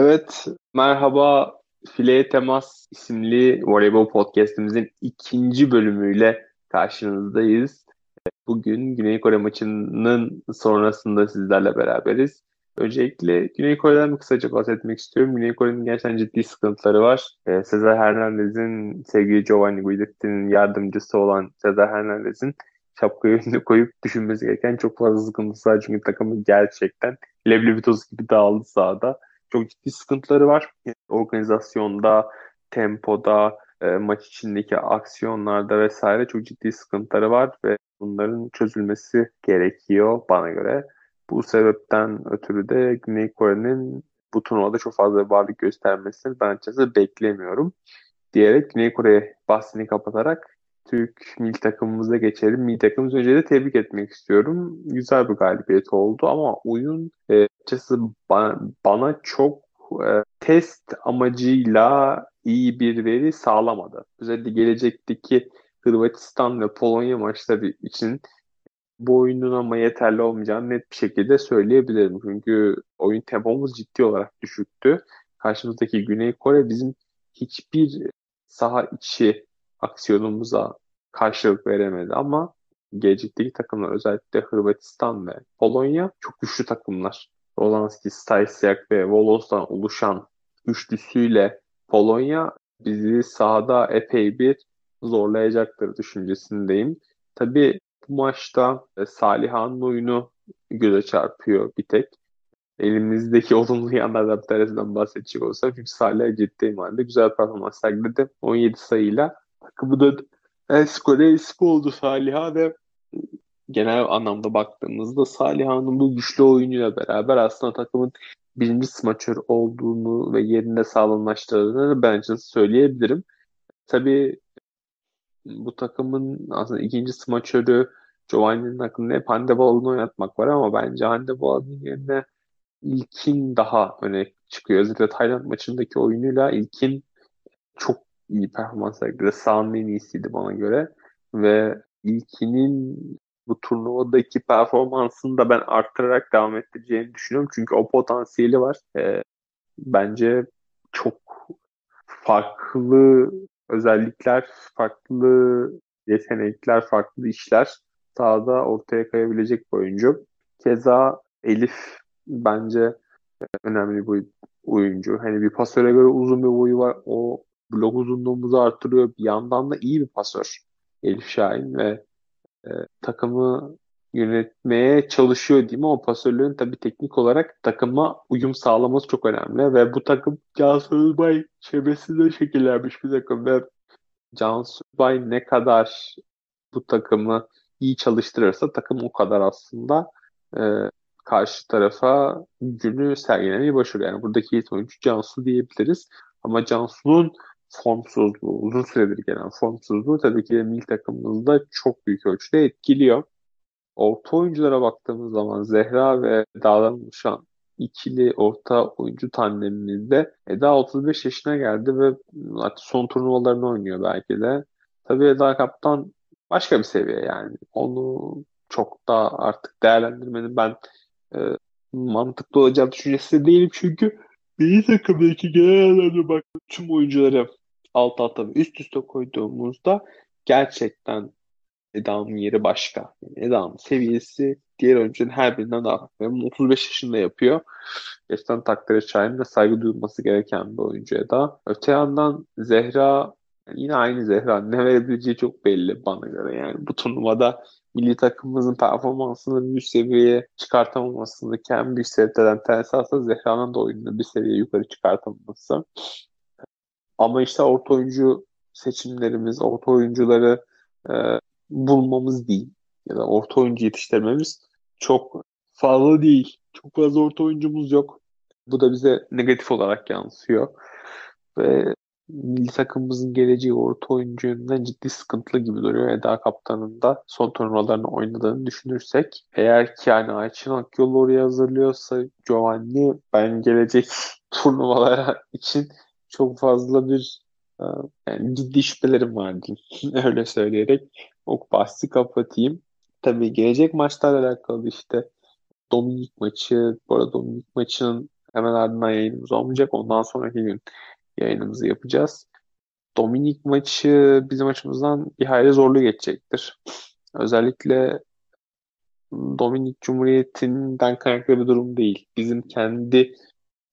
Evet, merhaba. Fileye Temas isimli voleybol podcastimizin ikinci bölümüyle karşınızdayız. Bugün Güney Kore maçının sonrasında sizlerle beraberiz. Öncelikle Güney Kore'den kısaca bahsetmek istiyorum. Güney Kore'nin gerçekten ciddi sıkıntıları var. Ee, Cesar Hernandez'in sevgili Giovanni Guidetti'nin yardımcısı olan Cesar Hernandez'in şapkayı önüne koyup düşünmesi gereken çok fazla sıkıntısı var. Çünkü takımı gerçekten leblebi tozu gibi dağıldı sahada. Çok ciddi sıkıntıları var. Organizasyonda, tempoda, e, maç içindeki aksiyonlarda vesaire çok ciddi sıkıntıları var ve bunların çözülmesi gerekiyor bana göre. Bu sebepten ötürü de Güney Kore'nin bu turnuvada çok fazla varlık göstermesini ben açıkçası beklemiyorum. Diyerek Güney Kore bahsini kapatarak Türk milli takımımıza geçelim. Milli takımımız önce de tebrik etmek istiyorum. Güzel bir galibiyet oldu ama oyun e, açıkçası bana, bana çok e, test amacıyla iyi bir veri sağlamadı. Özellikle gelecekteki Hırvatistan ve Polonya maçları için bu oyunun ama yeterli olmayacağını net bir şekilde söyleyebilirim. Çünkü oyun tempomuz ciddi olarak düşüktü. Karşımızdaki Güney Kore bizim hiçbir saha içi aksiyonumuza karşılık veremedi ama gelecekteki takımlar özellikle Hırvatistan ve Polonya çok güçlü takımlar. Rolanski, Stajciak ve Volos'tan oluşan üçlüsüyle Polonya bizi sahada epey bir zorlayacaktır düşüncesindeyim. Tabii bu maçta e, Saliha'nın oyunu göze çarpıyor bir tek. Elimizdeki olumlu yanlardan bir tanesinden bahsedecek olsam çünkü Salih ciddi manada güzel performans sergiledi. 17 sayıyla takımı da el skoru el oldu Salih'a ve genel anlamda baktığımızda Saliha'nın bu güçlü oyunuyla beraber aslında takımın birinci smaçör olduğunu ve yerinde sağlamlaştırdığını bence söyleyebilirim. Tabii bu takımın aslında ikinci smaçörü Giovanni'nin hakkında hep Handebal'ını oynatmak var ama bence Handebal'ın yerine İlkin daha öne çıkıyor. Özellikle Tayland maçındaki oyunuyla İlkin çok iyi performans sergiledi. Sahanın en iyisiydi bana göre. Ve İlkin'in bu turnuvadaki performansını da ben arttırarak devam ettireceğini düşünüyorum. Çünkü o potansiyeli var. E, bence çok farklı özellikler, farklı yetenekler, farklı işler sahada ortaya kayabilecek bir oyuncu. Keza Elif bence önemli bir oyuncu. Hani bir pasöre göre uzun bir boyu var. O blok uzunluğumuzu artırıyor. Bir yandan da iyi bir pasör Elif Şahin ve e, takımı yönetmeye çalışıyor diyeyim ama pasörlüğün tabii teknik olarak takıma uyum sağlaması çok önemli ve bu takım Cansu Bay çevresinde şekillenmiş bir takım ve Cansu Bay ne kadar bu takımı iyi çalıştırırsa takım o kadar aslında e, karşı tarafa gücünü sergilemeyi başarıyor. Yani buradaki ilk oyuncu Cansu diyebiliriz. Ama Cansu'nun formsuzluğu, uzun süredir gelen formsuzluğu tabii ki de milli takımımızda çok büyük ölçüde etkiliyor. Orta oyunculara baktığımız zaman Zehra ve Dağ'dan oluşan ikili orta oyuncu tandemimizde Eda 35 yaşına geldi ve son turnuvalarını oynuyor belki de. Tabii Eda Kaptan başka bir seviye yani. Onu çok da artık değerlendirmenin ben e, mantıklı olacağı düşüncesi değilim çünkü milli takımdaki genel anlamda bak tüm oyuncuları alt alta üst üste koyduğumuzda gerçekten Eda'nın yeri başka. Yani Eda'nın seviyesi diğer oyuncuların her birinden daha farklı. 35 yaşında yapıyor. Gerçekten takdire şayan ve saygı duyulması gereken bir oyuncu Eda. Öte yandan Zehra yani yine aynı Zehra ne verebileceği çok belli bana göre. Yani bu turnuvada milli takımımızın performansını bir seviyeye çıkartamamasındaki en büyük sebeplerden tanesi aslında Zehra'nın da oyununu bir seviye yukarı çıkartamaması. Ama işte orta oyuncu seçimlerimiz, orta oyuncuları e, bulmamız değil ya da orta oyuncu yetiştirmemiz çok fazla değil. Çok fazla orta oyuncumuz yok. Bu da bize negatif olarak yansıyor. Ve milli takımımızın geleceği orta oyuncu yönünden ciddi sıkıntılı gibi duruyor. Eda Kaptan'ın da son turnuvalarını oynadığını düşünürsek eğer ki yani Ayçin Akyol oraya hazırlıyorsa Giovanni ben gelecek turnuvalara için çok fazla bir e, yani ciddi şüphelerim var Öyle söyleyerek o bahsi kapatayım. Tabii gelecek maçlarla alakalı işte Dominik maçı, bu arada Dominik maçının Hemen ardından yayınımız olmayacak. Ondan sonraki gün yayınımızı yapacağız. Dominik maçı bizim açımızdan bir hayli zorlu geçecektir. Özellikle Dominik Cumhuriyeti'nden kaynaklı bir durum değil. Bizim kendi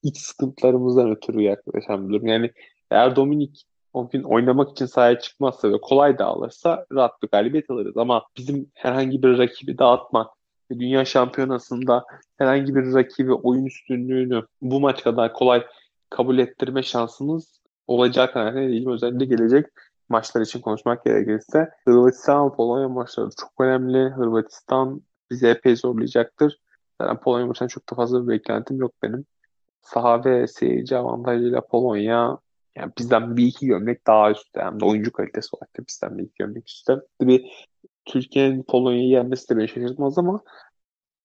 iç sıkıntılarımızdan ötürü yaklaşan bir durum. Yani eğer Dominik o gün oynamak için sahaya çıkmazsa ve kolay dağılırsa rahat bir galibiyet alırız. Ama bizim herhangi bir rakibi dağıtmak ve dünya şampiyonasında herhangi bir rakibi oyun üstünlüğünü bu maç kadar kolay kabul ettirme şansımız olacağı kanaatine değilim. Özellikle gelecek maçlar için konuşmak gerekirse Hırvatistan Polonya maçları çok önemli. Hırvatistan bizi epey zorlayacaktır. Zaten Polonya maçından çok da fazla bir beklentim yok benim. Saha ve seyirci avantajıyla Polonya yani bizden bir iki gömlek daha üstte. Hem de oyuncu kalitesi olarak da bizden bir iki gömlek üstte. Bir Türkiye'nin Polonya'yı yenmesi de beni şaşırtmaz ama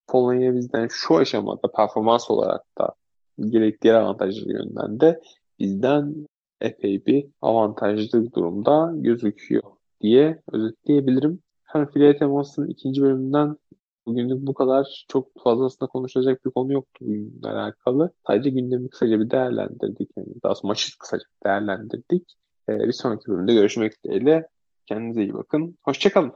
Polonya bizden şu aşamada performans olarak da diğer avantajları yönden de bizden epey bir avantajlı durumda gözüküyor diye özetleyebilirim. Hem file temasının ikinci bölümünden bugünlük bu kadar çok fazlasında konuşacak bir konu yoktu bugünle alakalı. Sadece gündemi kısaca bir değerlendirdik. Yani daha sonra maçı kısaca değerlendirdik. Ee, bir sonraki bölümde görüşmek dileğiyle. Kendinize iyi bakın. Hoşçakalın.